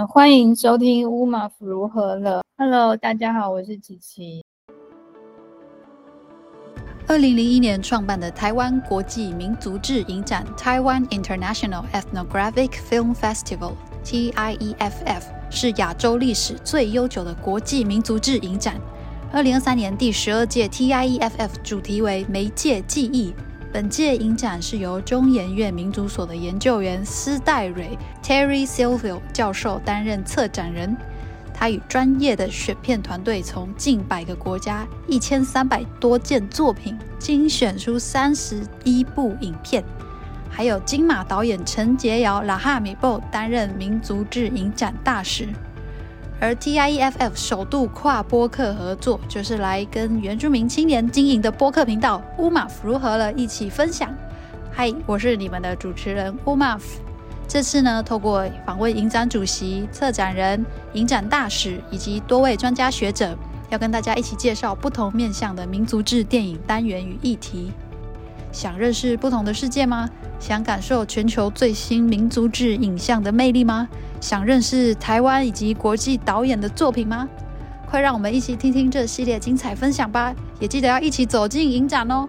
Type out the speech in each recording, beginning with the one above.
嗯，欢迎收听乌马夫如何了。Hello，大家好，我是琪琪。二零零一年创办的台湾国际民族志影展 （Taiwan International Ethnographic Film Festival，TIEFF） 是亚洲历史最悠久的国际民族志影展。二零二三年第十二届 TIEFF 主题为“媒介记忆”。本届影展是由中研院民族所的研究员施岱蕊 （Terry Silvio） 教授担任策展人。他与专业的选片团队，从近百个国家一千三百多件作品精选出三十一部影片，还有金马导演陈洁瑶 Lahamibo 担任民族志影展大使。而 TIEFF 首度跨播客合作，就是来跟原住民青年经营的播客频道乌马夫如何了一起分享。嗨，我是你们的主持人乌马夫。这次呢，透过访问影展主席、策展人、影展大使以及多位专家学者，要跟大家一起介绍不同面向的民族志电影单元与议题。想认识不同的世界吗？想感受全球最新民族志影像的魅力吗？想认识台湾以及国际导演的作品吗？快让我们一起听听这系列精彩分享吧！也记得要一起走进影展哦。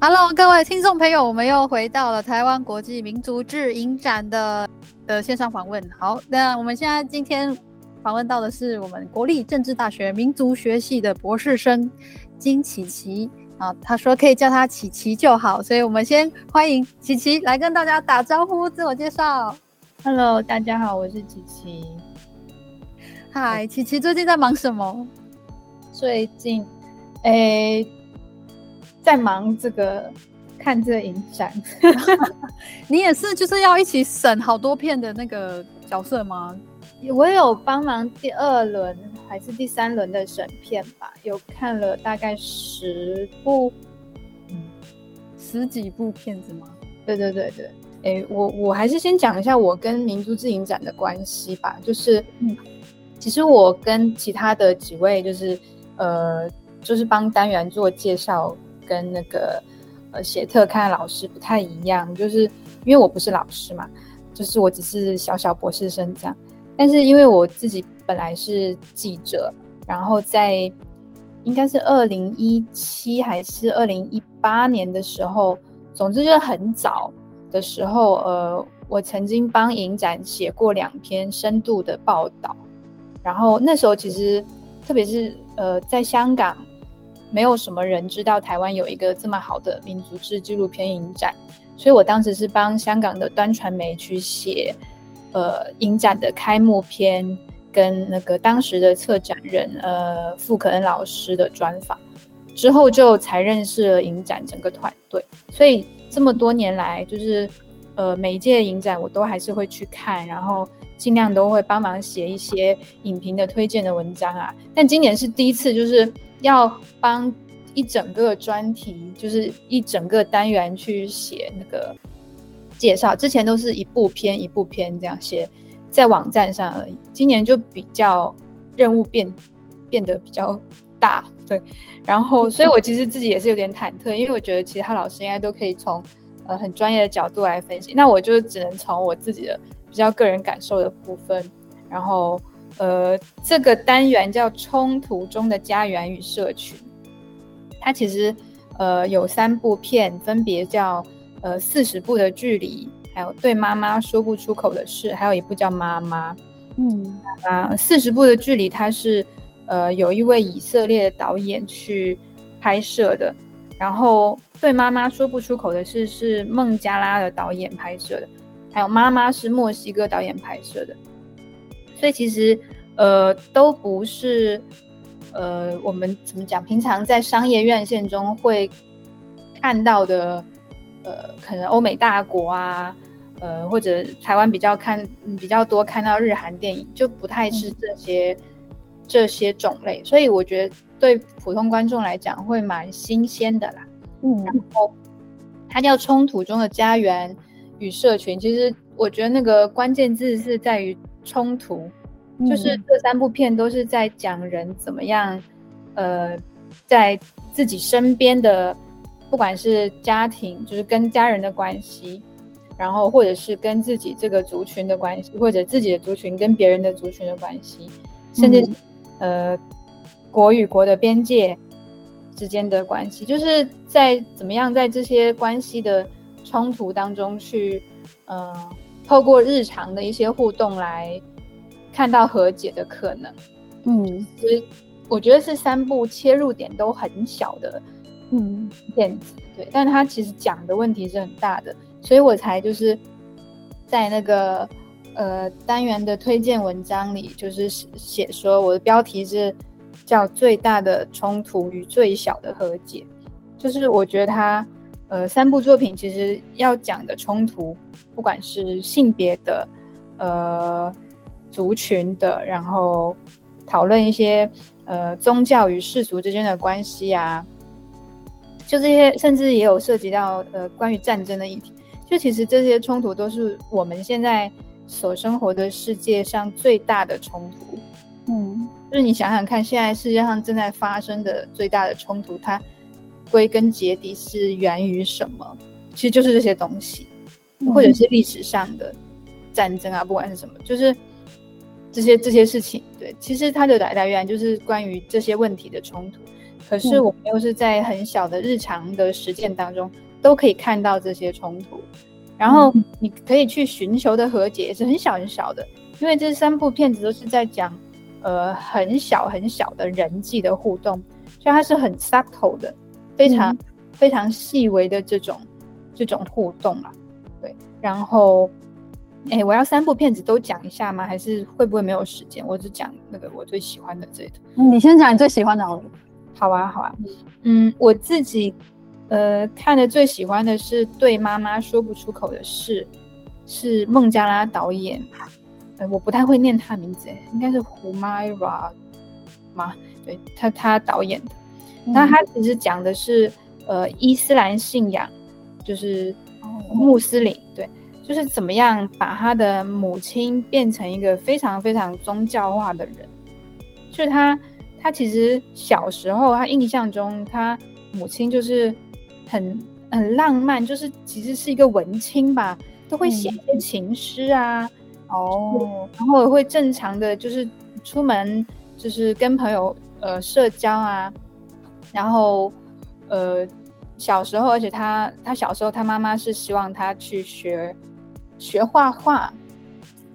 Hello，各位听众朋友，我们又回到了台湾国际民族志影展的的线上访问。好，那我们现在今天访问到的是我们国立政治大学民族学系的博士生金琪琪。啊，他说可以叫他琪琪就好，所以我们先欢迎琪琪来跟大家打招呼、自我介绍。Hello，大家好，我是琪琪。嗨，琪琪最近在忙什么？最近，诶，在忙这个看这个影展。你也是，就是要一起审好多片的那个角色吗？我有帮忙第二轮还是第三轮的审片吧，有看了大概十部，嗯，十几部片子吗？对对对对，哎，我我还是先讲一下我跟明珠自影展的关系吧，就是，嗯，其实我跟其他的几位就是，呃，就是帮单元做介绍跟那个呃写特刊的老师不太一样，就是因为我不是老师嘛，就是我只是小小博士生这样。但是因为我自己本来是记者，然后在应该是二零一七还是二零一八年的时候，总之就是很早的时候，呃，我曾经帮影展写过两篇深度的报道，然后那时候其实特别是呃在香港，没有什么人知道台湾有一个这么好的民族志纪录片影展，所以我当时是帮香港的端传媒去写。呃，影展的开幕片跟那个当时的策展人呃傅可恩老师的专访之后，就才认识了影展整个团队。所以这么多年来，就是呃每一届影展我都还是会去看，然后尽量都会帮忙写一些影评的推荐的文章啊。但今年是第一次，就是要帮一整个专题，就是一整个单元去写那个。介绍之前都是一部片一部片这样写在网站上而已，今年就比较任务变变得比较大，对，然后 所以我其实自己也是有点忐忑，因为我觉得其他老师应该都可以从呃很专业的角度来分析，那我就只能从我自己的比较个人感受的部分，然后呃这个单元叫冲突中的家园与社群，它其实呃有三部片，分别叫。呃，四十步的距离，还有对妈妈说不出口的事，还有一部叫妈妈。嗯啊，四十步的距离，它是呃有一位以色列的导演去拍摄的，然后对妈妈说不出口的事是孟加拉的导演拍摄的，还有妈妈是墨西哥导演拍摄的。所以其实呃都不是呃我们怎么讲，平常在商业院线中会看到的。呃，可能欧美大国啊，呃，或者台湾比较看比较多看到日韩电影，就不太是这些、嗯、这些种类，所以我觉得对普通观众来讲会蛮新鲜的啦。嗯，然后它叫冲突中的家园与社群，其实我觉得那个关键字是在于冲突，嗯、就是这三部片都是在讲人怎么样，呃，在自己身边的。不管是家庭，就是跟家人的关系，然后或者是跟自己这个族群的关系，或者自己的族群跟别人的族群的关系，甚至、嗯、呃国与国的边界之间的关系，就是在怎么样在这些关系的冲突当中去，呃，透过日常的一些互动来看到和解的可能。嗯，其实我觉得是三步切入点都很小的，嗯，片子对，但他其实讲的问题是很大的。所以我才就是在那个呃单元的推荐文章里，就是写说我的标题是叫“最大的冲突与最小的和解”。就是我觉得他呃三部作品其实要讲的冲突，不管是性别的、呃族群的，然后讨论一些呃宗教与世俗之间的关系啊，就这些，甚至也有涉及到呃关于战争的议题。就其实这些冲突都是我们现在所生活的世界上最大的冲突，嗯，就是你想想看，现在世界上正在发生的最大的冲突，它归根结底是源于什么？其实就是这些东西，或者是历史上的战争啊，不管是什么，就是这些这些事情。对，其实它的来来源就是关于这些问题的冲突。可是我们又是在很小的日常的实践当中。都可以看到这些冲突，然后你可以去寻求的和解也是很小很小的，因为这三部片子都是在讲，呃，很小很小的人际的互动，所以它是很 subtle 的，非常、嗯、非常细微的这种这种互动啊。对，然后，哎，我要三部片子都讲一下吗？还是会不会没有时间？我只讲那个我最喜欢的这个。你先讲你最喜欢的好了。好啊，好啊，嗯，我自己。呃，看的最喜欢的是《对妈妈说不出口的事》，是孟加拉导演，呃，我不太会念他名字，应该是胡麦拉吗？对，他他导演的。那、嗯、他其实讲的是呃伊斯兰信仰，就是穆斯林，对，就是怎么样把他的母亲变成一个非常非常宗教化的人。就是他他其实小时候他印象中他母亲就是。很很浪漫，就是其实是一个文青吧，都会写一些情诗啊，嗯、哦，然后会正常的就是出门，就是跟朋友呃社交啊，然后呃小时候，而且他他小时候他妈妈是希望他去学学画画，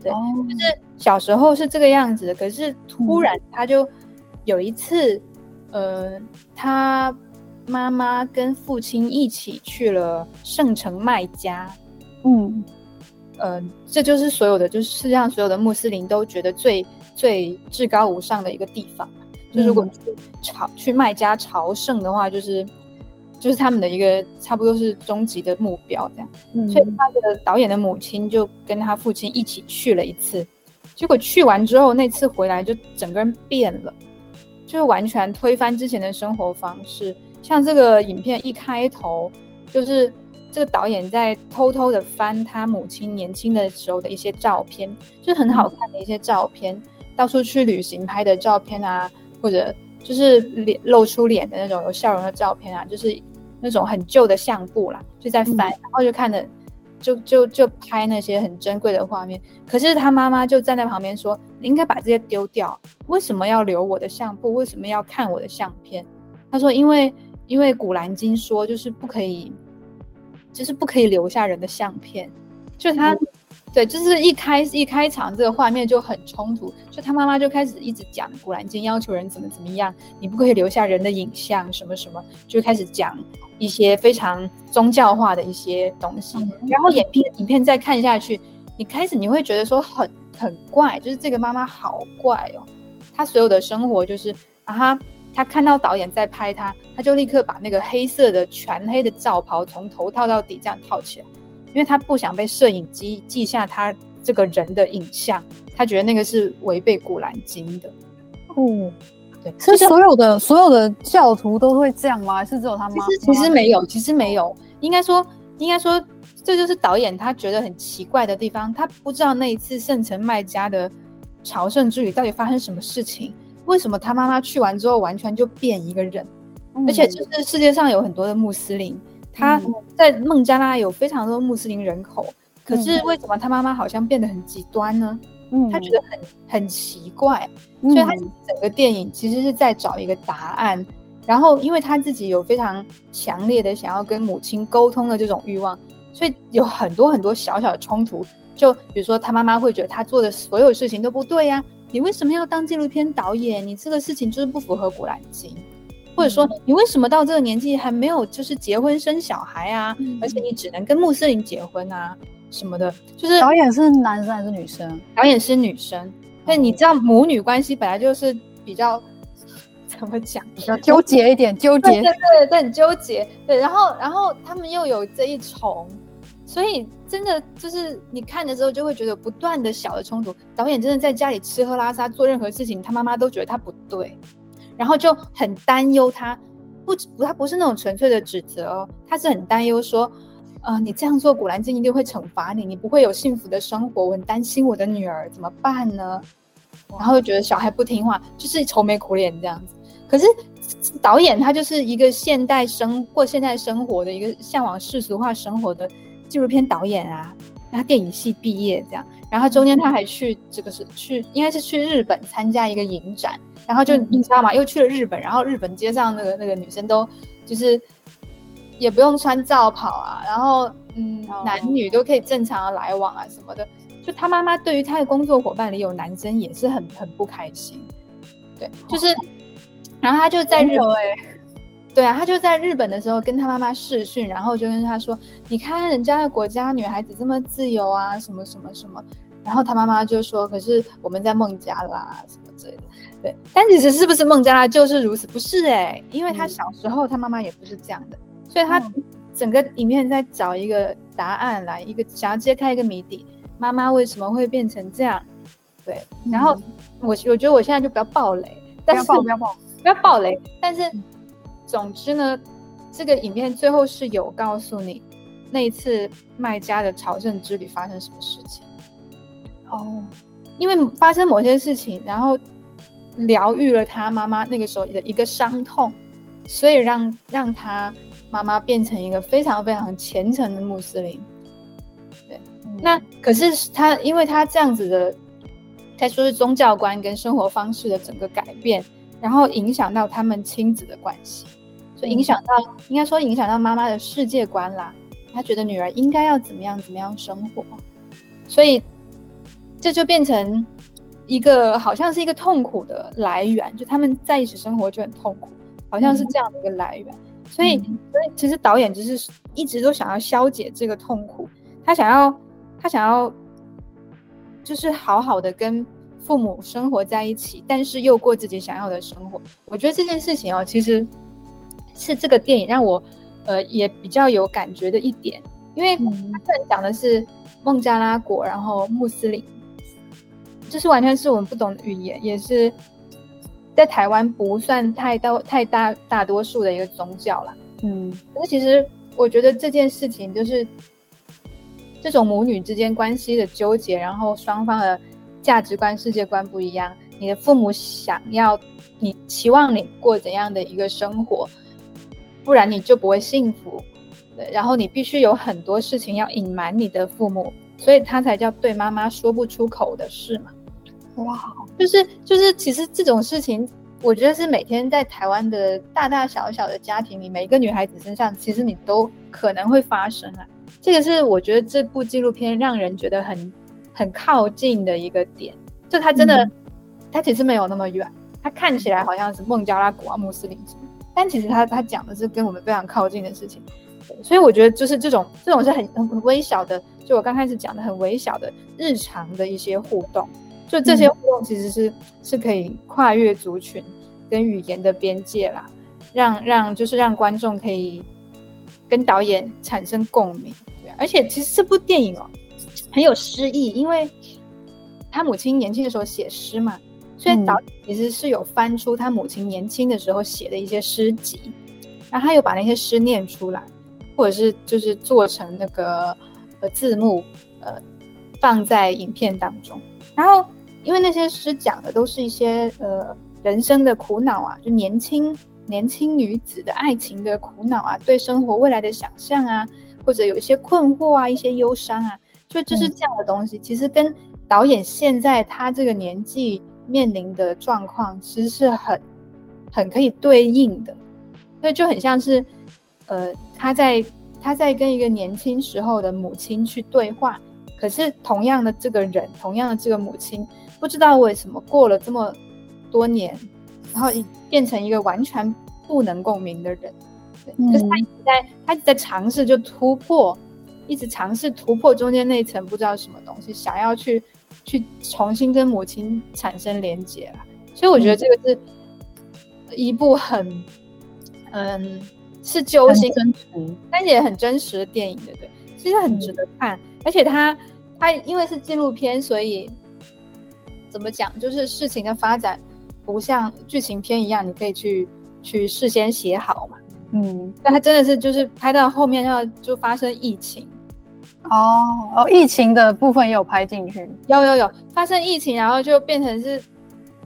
对，哦、就是小时候是这个样子的，可是突然他就有一次，嗯、呃，他。妈妈跟父亲一起去了圣城麦加，嗯，呃，这就是所有的，就是世界上所有的穆斯林都觉得最最至高无上的一个地方。就如果去朝去麦加朝圣的话，就是就是他们的一个差不多是终极的目标这样。嗯，所以他的导演的母亲就跟他父亲一起去了一次，结果去完之后，那次回来就整个人变了，就完全推翻之前的生活方式。像这个影片一开头，就是这个导演在偷偷的翻他母亲年轻的时候的一些照片，就是很好看的一些照片，到处去旅行拍的照片啊，或者就是脸露出脸的那种有笑容的照片啊，就是那种很旧的相簿啦，就在翻，然后就看着，就就就拍那些很珍贵的画面。可是他妈妈就站在旁边说：“你应该把这些丢掉，为什么要留我的相簿？为什么要看我的相片？”他说：“因为。”因为《古兰经》说，就是不可以，就是不可以留下人的相片。就他，对，就是一开一开场这个画面就很冲突。就他妈妈就开始一直讲《古兰经》，要求人怎么怎么样，你不可以留下人的影像，什么什么，就开始讲一些非常宗教化的一些东西。嗯、然后影片影片再看下去，你开始你会觉得说很很怪，就是这个妈妈好怪哦，她所有的生活就是啊哈。他看到导演在拍他，他就立刻把那个黑色的全黑的罩袍从头套到底这样套起来，因为他不想被摄影机记下他这个人的影像，他觉得那个是违背古兰经的。哦，对，是所有的所有的教徒都会这样吗？还是只有他妈？其实其实没有，其实没有，应该说应该说这就是导演他觉得很奇怪的地方，他不知道那一次圣城麦加的朝圣之旅到底发生什么事情。为什么他妈妈去完之后完全就变一个人？嗯、而且就是世界上有很多的穆斯林，他在孟加拉有非常多穆斯林人口，可是为什么他妈妈好像变得很极端呢？嗯，他觉得很很奇怪，所以他整个电影其实是在找一个答案。然后，因为他自己有非常强烈的想要跟母亲沟通的这种欲望，所以有很多很多小小的冲突。就比如说，他妈妈会觉得他做的所有事情都不对呀，你为什么要当纪录片导演？你这个事情就是不符合《古兰经》，或者说你为什么到这个年纪还没有就是结婚生小孩啊？而且你只能跟穆斯林结婚啊什么的。就是导演是男生还是女生？导演是女生。但你知道母女关系本来就是比较。怎么讲？比较纠结一点，纠结，对对对，对，很纠结。对，然后然后他们又有这一重，所以真的就是你看的时候就会觉得不断的小的冲突。导演真的在家里吃喝拉撒做任何事情，他妈妈都觉得他不对，然后就很担忧他。不不，他不是那种纯粹的指责哦，他是很担忧说，呃，你这样做，古兰经一定会惩罚你，你不会有幸福的生活。我很担心我的女儿怎么办呢？然后就觉得小孩不听话，就是愁眉苦脸这样子。可是导演他就是一个现代生过现代生活的一个向往世俗化生活的纪录片导演啊，他电影系毕业这样，然后中间他还去这个是去应该是去日本参加一个影展，然后就你知道吗？又去了日本，然后日本街上那个那个女生都就是也不用穿罩袍啊，然后嗯男女都可以正常的来往啊什么的，就他妈妈对于他的工作伙伴里有男生也是很很不开心，对，就是。然后他就在日本，对啊，他就在日本的时候跟他妈妈试训，然后就跟他说：“你看人家的国家女孩子这么自由啊，什么什么什么。”然后他妈妈就说：“可是我们在孟加拉什么之类的。”对，但其实是不是孟加拉就是如此？不是哎、欸，因为他小时候他妈妈也不是这样的，所以他整个影片在找一个答案来，一个想要揭开一个谜底，妈妈为什么会变成这样？对，然后我我觉得我现在就不要暴雷，但是不要暴，不要暴。不要爆雷，但是，总之呢，这个影片最后是有告诉你那一次卖家的朝圣之旅发生什么事情。哦，因为发生某些事情，然后疗愈了他妈妈那个时候的一个伤痛，所以让让他妈妈变成一个非常非常虔诚的穆斯林。对，嗯、那可是他，因为他这样子的，他说是宗教观跟生活方式的整个改变。然后影响到他们亲子的关系，所以影响到，嗯、应该说影响到妈妈的世界观啦。她觉得女儿应该要怎么样怎么样生活，所以这就变成一个好像是一个痛苦的来源，就他们在一起生活就很痛苦，好像是这样的一个来源。嗯、所以，所以其实导演就是一直都想要消解这个痛苦，他想要，他想要，就是好好的跟。父母生活在一起，但是又过自己想要的生活。我觉得这件事情哦，其实是这个电影让我呃也比较有感觉的一点，因为他讲的是孟加拉国，然后穆斯林，这是完全是我们不懂的语言，也是在台湾不算太多太大大多数的一个宗教了。嗯，可是其实我觉得这件事情就是这种母女之间关系的纠结，然后双方的。价值观、世界观不一样，你的父母想要你期望你过怎样的一个生活，不然你就不会幸福。对，然后你必须有很多事情要隐瞒你的父母，所以他才叫对妈妈说不出口的事嘛。哇，就是就是，其实这种事情，我觉得是每天在台湾的大大小小的家庭里，每一个女孩子身上，其实你都可能会发生啊。这个是我觉得这部纪录片让人觉得很。很靠近的一个点，就它真的，嗯、他其实没有那么远，它看起来好像是孟加拉国啊、穆斯林但其实他他讲的是跟我们非常靠近的事情，所以我觉得就是这种这种是很很微小的，就我刚开始讲的很微小的日常的一些互动，就这些互动其实是、嗯、是可以跨越族群跟语言的边界啦，让让就是让观众可以跟导演产生共鸣，对，而且其实这部电影哦。很有诗意，因为他母亲年轻的时候写诗嘛，所以导演其实是有翻出他母亲年轻的时候写的一些诗集，然后他又把那些诗念出来，或者是就是做成那个呃字幕呃放在影片当中。然后因为那些诗讲的都是一些呃人生的苦恼啊，就年轻年轻女子的爱情的苦恼啊，对生活未来的想象啊，或者有一些困惑啊，一些忧伤啊。就就是这样的东西，嗯、其实跟导演现在他这个年纪面临的状况，其实是很很可以对应的，所以就很像是，呃，他在他在跟一个年轻时候的母亲去对话，可是同样的这个人，同样的这个母亲，不知道为什么过了这么多年，然后变成一个完全不能共鸣的人，对，嗯、可是他一直在他一直在尝试就突破。一直尝试突破中间那一层不知道什么东西，想要去去重新跟母亲产生连接了。所以我觉得这个是一部很嗯是揪心，真实，但是也很真实的电影，对不对？其实很值得看，嗯、而且它它因为是纪录片，所以怎么讲，就是事情的发展不像剧情片一样，你可以去去事先写好嘛。嗯，但它真的是就是拍到后面要就发生疫情。哦哦，疫情的部分也有拍进去，有有有发生疫情，然后就变成是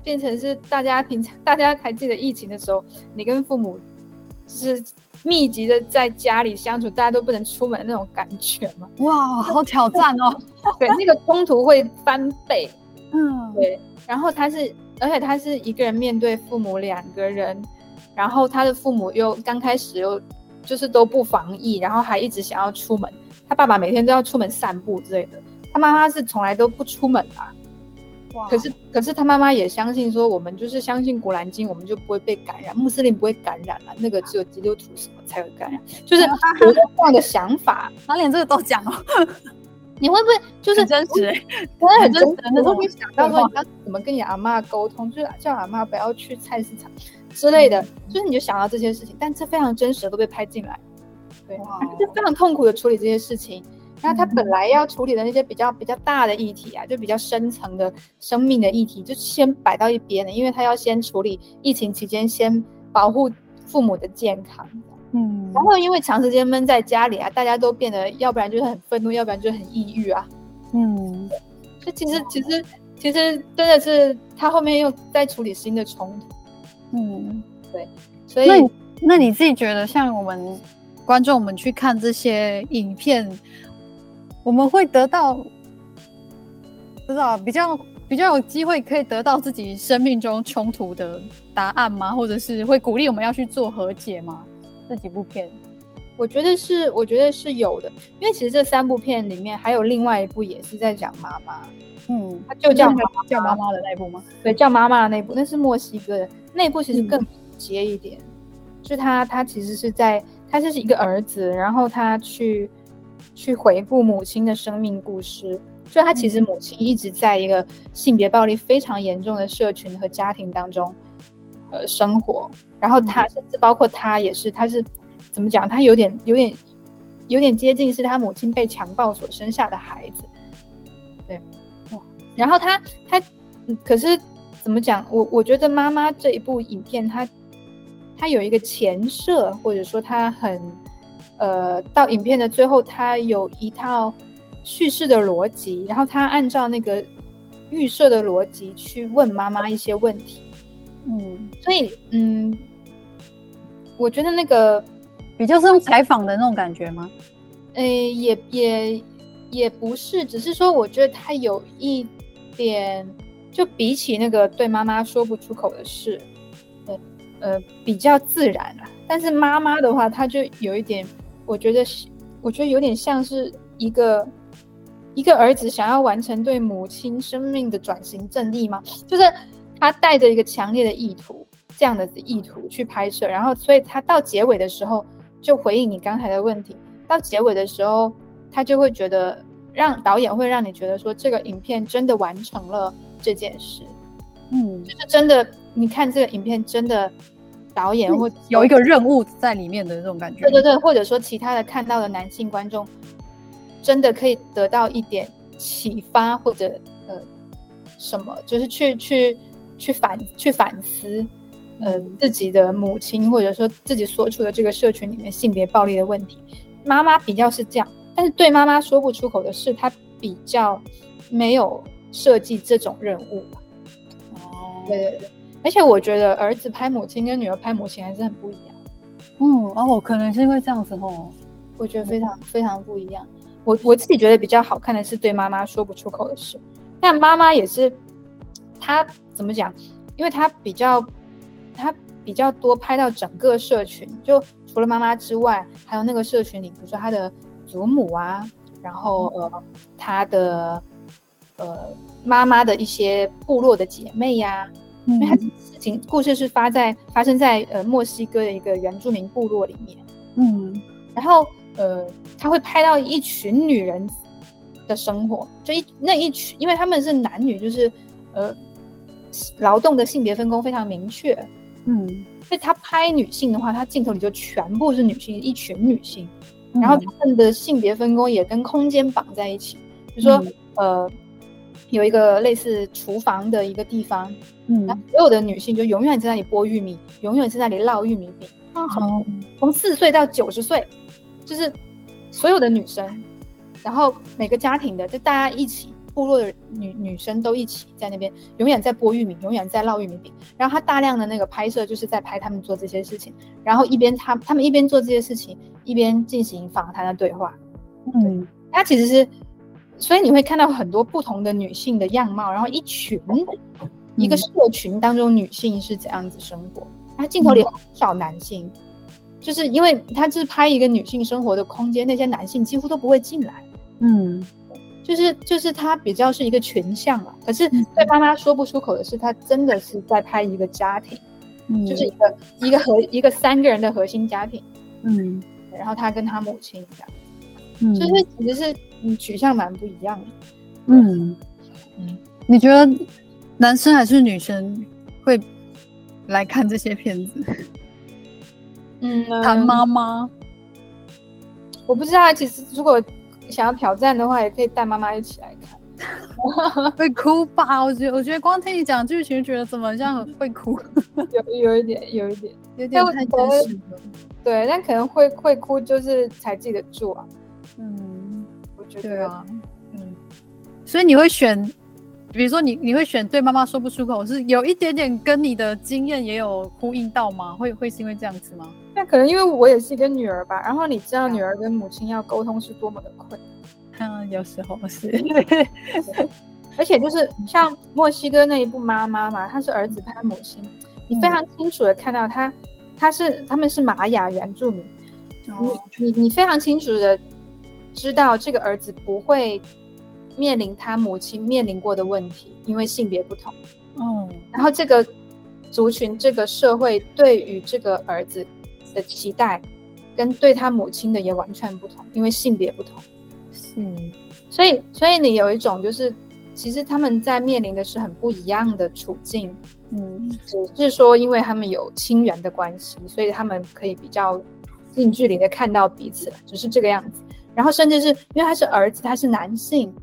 变成是大家平常大家还记得疫情的时候，你跟父母是密集的在家里相处，大家都不能出门那种感觉嘛？哇，好挑战哦！对，那个冲突会翻倍。嗯，对。然后他是，而且他是一个人面对父母两个人，然后他的父母又刚开始又就是都不防疫，然后还一直想要出门。他爸爸每天都要出门散步之类的，他妈妈是从来都不出门的。哇！可是可是他妈妈也相信说，我们就是相信古兰经，我们就不会被感染，穆斯林不会感染了，那个只有基督徒什么才会感染，就是 有这样的想法。他连这个都讲哦，你会不会 就是真实？真的很真实。那时候会想到说，你要怎么跟你阿妈沟通，就是叫阿妈不要去菜市场之类的，就是你就想到这些事情，但这非常真实的都被拍进来。对，他就非常痛苦的处理这些事情。那他本来要处理的那些比较比较大的议题啊，就比较深层的生命的议题，就先摆到一边了，因为他要先处理疫情期间先保护父母的健康。嗯，然后因为长时间闷在家里啊，大家都变得要不然就是很愤怒，要不然就很抑郁啊。嗯，所以其实其实其实真的是他后面又在处理新的冲突。嗯，对，所以那你那你自己觉得像我们。观众们去看这些影片，我们会得到不知道比较比较有机会可以得到自己生命中冲突的答案吗？或者是会鼓励我们要去做和解吗？这几部片，我觉得是，我觉得是有的，因为其实这三部片里面还有另外一部也是在讲妈妈，嗯，他就叫叫妈妈的那部吗？对，叫妈妈的那部，那是墨西哥的那部，其实更直接一点，嗯、就他他其实是在。他就是一个儿子，然后他去去回顾母亲的生命故事。就他其实母亲一直在一个性别暴力非常严重的社群和家庭当中，呃，生活。然后他甚至包括他也是，他是怎么讲？他有点有点有点接近是他母亲被强暴所生下的孩子。对，然后他他可是怎么讲？我我觉得妈妈这一部影片，他。它有一个前设，或者说它很，呃，到影片的最后，它有一套叙事的逻辑，然后他按照那个预设的逻辑去问妈妈一些问题，嗯，所以，嗯，我觉得那个比较是用采访的那种感觉吗？诶，也也也不是，只是说，我觉得他有一点，就比起那个对妈妈说不出口的事。呃，比较自然了，但是妈妈的话，她就有一点，我觉得是，我觉得有点像是一个一个儿子想要完成对母亲生命的转型正义吗？就是他带着一个强烈的意图，这样的意图去拍摄，然后所以他到结尾的时候就回应你刚才的问题，到结尾的时候，他就会觉得让导演会让你觉得说这个影片真的完成了这件事，嗯，就是真的。你看这个影片，真的导演或有一个任务在里面的那种感觉。对对对，或者说其他的看到的男性观众，真的可以得到一点启发，或者呃什么，就是去去去反去反思，呃自己的母亲，或者说自己所处的这个社群里面性别暴力的问题。妈妈比较是这样，但是对妈妈说不出口的事，她比较没有设计这种任务。哦，对对对。而且我觉得儿子拍母亲跟女儿拍母亲还是很不一样。嗯，哦，可能是因为这样子哦，我觉得非常非常不一样。我我自己觉得比较好看的是对妈妈说不出口的事，但妈妈也是，她怎么讲？因为她比较，她比较多拍到整个社群，就除了妈妈之外，还有那个社群里，比如说她的祖母啊，然后呃，她的呃妈妈的一些部落的姐妹呀、啊，因为她事情故事是发在发生在呃墨西哥的一个原住民部落里面，嗯，然后。呃，他会拍到一群女人的生活，就一那一群，因为他们是男女，就是呃，劳动的性别分工非常明确，嗯，所以他拍女性的话，他镜头里就全部是女性，一群女性，然后他们的性别分工也跟空间绑在一起，比如说、嗯、呃，有一个类似厨房的一个地方，嗯，那所有的女性就永远在那里剥玉米，永远在那里烙玉米饼，从从四岁到九十岁。就是所有的女生，然后每个家庭的，就大家一起，部落的女女生都一起在那边，永远在剥玉米，永远在烙玉米饼。然后他大量的那个拍摄，就是在拍他们做这些事情，然后一边他他们一边做这些事情，一边进行访谈的对话。嗯，他其实是，所以你会看到很多不同的女性的样貌，然后一群一个社群当中女性是怎样子生活，他镜头里很少男性。就是因为他是拍一个女性生活的空间，那些男性几乎都不会进来。嗯，就是就是他比较是一个群像啊。可是对妈妈说不出口的是，他真的是在拍一个家庭，嗯，就是一个一个核一个三个人的核心家庭。嗯，然后他跟他母亲这样，嗯，所以其实是嗯取向蛮不一样的。嗯嗯，你觉得男生还是女生会来看这些片子？嗯，谈妈妈，我不知道。其实如果想要挑战的话，也可以带妈妈一起来看。会哭吧？我觉得，我觉得光听你讲剧情，觉得怎么像会哭？有有一点，有一点，有点太真实了。对，但可能会会哭，就是才记得住啊。嗯，我觉得，啊、嗯，所以你会选。比如说你，你你会选对妈妈说不出口，是有一点点跟你的经验也有呼应到吗？会会是因为这样子吗？那可能因为我也是一个女儿吧。然后你知道，女儿跟母亲要沟通是多么的困难。嗯，有时候是。而且就是像墨西哥那一部妈妈嘛，她是儿子拍母亲，你非常清楚的看到她，她是他们是玛雅原住民，哦、你你你非常清楚的知道这个儿子不会。面临他母亲面临过的问题，因为性别不同，嗯，然后这个族群、这个社会对于这个儿子的期待，跟对他母亲的也完全不同，因为性别不同，嗯，所以，所以你有一种就是，其实他们在面临的是很不一样的处境，嗯，只是说因为他们有亲缘的关系，所以他们可以比较近距离的看到彼此，只是这个样子。然后，甚至是因为他是儿子，他是男性。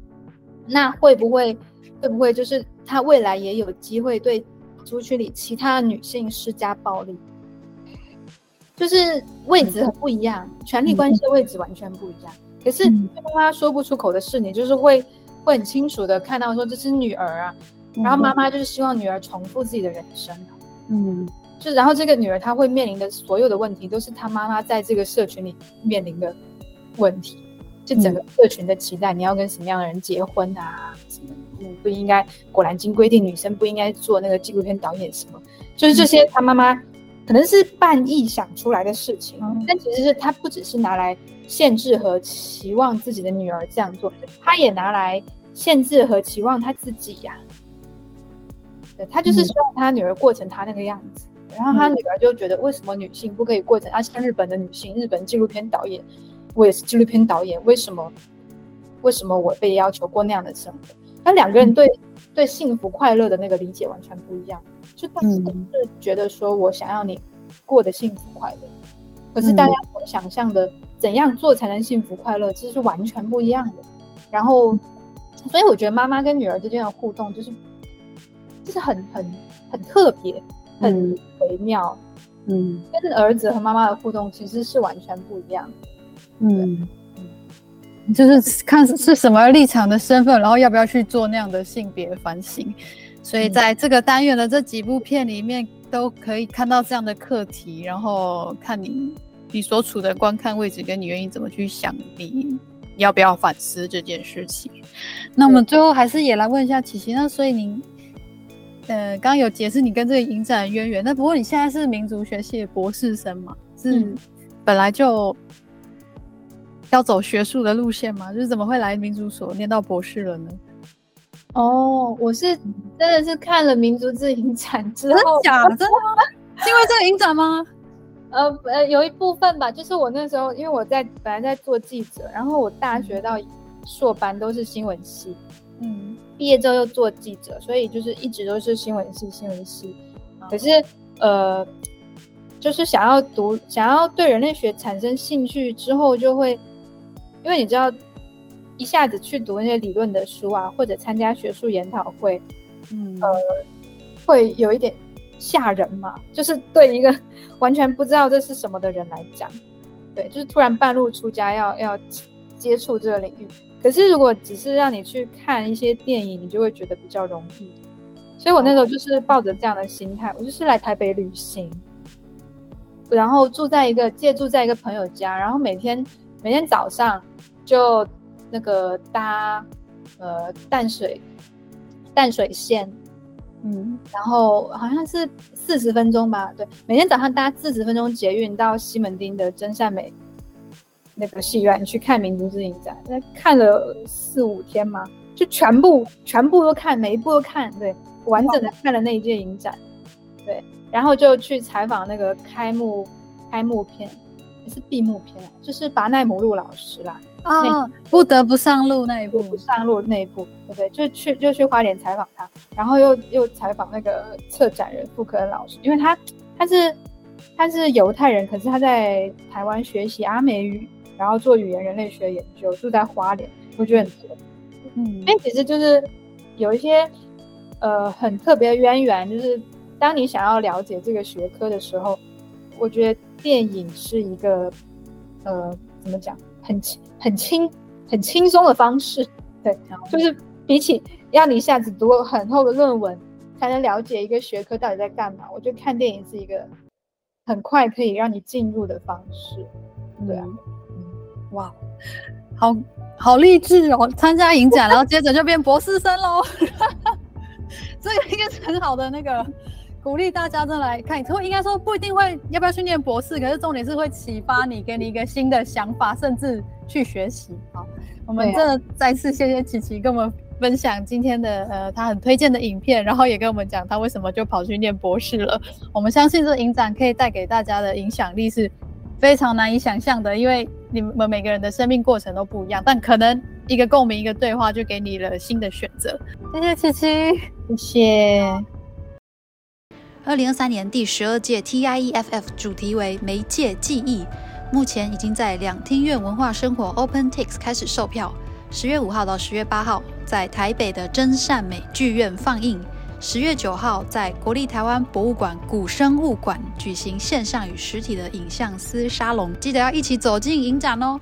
那会不会，会不会就是他未来也有机会对族群里其他女性施加暴力？就是位置很不一样，嗯、权力关系的位置完全不一样。嗯、可是妈妈说不出口的事，你就是会会很清楚的看到说这是女儿啊，嗯、然后妈妈就是希望女儿重复自己的人生，嗯，就然后这个女儿她会面临的所有的问题，都是她妈妈在这个社群里面临的问题。就整个社群的期待，嗯、你要跟什么样的人结婚啊？什么嗯不应该？果然经规定女生不应该做那个纪录片导演，什么就是这些。他妈妈可能是半臆想出来的事情，嗯、但其实是他不只是拿来限制和期望自己的女儿这样做，他也拿来限制和期望他自己呀、啊。对，他就是希望他女儿过成他那个样子，嗯、然后他女儿就觉得为什么女性不可以过成？啊，像日本的女性，日本纪录片导演。我也是纪录片导演，为什么？为什么我被要求过那样的生活？那两个人对、嗯、对幸福快乐的那个理解完全不一样。就他是觉得说我想要你过得幸福快乐，嗯、可是大家所想象的怎样做才能幸福快乐，其实是完全不一样的。然后，所以我觉得妈妈跟女儿之间的互动就是就是很很很特别，很微妙。嗯，跟儿子和妈妈的互动其实是完全不一样的。嗯，就是看是什么立场的身份，然后要不要去做那样的性别反省。所以在这个单元的这几部片里面，都可以看到这样的课题，然后看你你所处的观看位置，跟你愿意怎么去想你要不要反思这件事情。那我们最后还是也来问一下琪琪，那所以您，呃，刚刚有解释你跟这个影展的渊源，那不过你现在是民族学系的博士生嘛？是本来就要走学术的路线吗？就是怎么会来民族所念到博士了呢？哦，我是真的是看了民族志影展之后，真的假的？真的吗？是因为这个影展吗？呃呃，有一部分吧，就是我那时候因为我在本来在做记者，然后我大学到硕班都是新闻系，嗯，毕业之后又做记者，所以就是一直都是新闻系新闻系。可是呃，就是想要读，想要对人类学产生兴趣之后，就会因为你知道。一下子去读那些理论的书啊，或者参加学术研讨会，嗯，呃，会有一点吓人嘛。就是对一个 完全不知道这是什么的人来讲，对，就是突然半路出家要要接触这个领域。可是如果只是让你去看一些电影，你就会觉得比较容易。所以我那时候就是抱着这样的心态，我就是来台北旅行，然后住在一个借住在一个朋友家，然后每天每天早上就。那个搭呃淡水淡水线，嗯，然后好像是四十分钟吧，对，每天早上搭四十分钟捷运到西门町的真善美那个戏院去看民族之影展，那看了四五天嘛，就全部全部都看，每一部都看，对，完整的看了那一届影展，对，然后就去采访那个开幕开幕片，也是闭幕片，就是拔奈母路老师啦。啊，不得不上路那一部，不上路那一部，对不对？就去就去花莲采访他，然后又又采访那个策展人傅科恩老师，因为他他是他是犹太人，可是他在台湾学习阿美语，然后做语言人类学研究，住在花莲，我觉得很特嗯，因为其实就是有一些呃很特别的渊源，就是当你想要了解这个学科的时候，我觉得电影是一个呃怎么讲？很轻、很轻、很轻松的方式，对，就是比起要你一下子读很厚的论文才能了解一个学科到底在干嘛，我觉得看电影是一个很快可以让你进入的方式。对啊，嗯，哇，好好励志哦！参加影展，然后接着就变博士生喽，这个应该是很好的那个。鼓励大家真的来看，会应该说不一定会要不要去念博士，可是重点是会启发你，给你一个新的想法，甚至去学习。好，我们真的再次谢谢琪琪跟我们分享今天的呃他很推荐的影片，然后也跟我们讲他为什么就跑去念博士了。我们相信这影展可以带给大家的影响力是非常难以想象的，因为你们每个人的生命过程都不一样，但可能一个共鸣，一个对话就给你了新的选择。谢谢琪琪，谢谢。二零二三年第十二届 TIEFF 主题为媒介记忆，目前已经在两厅院文化生活 OpenTix 开始售票，十月五号到十月八号在台北的真善美剧院放映，十月九号在国立台湾博物馆古生物馆举行线上与实体的影像思沙龙，记得要一起走进影展哦。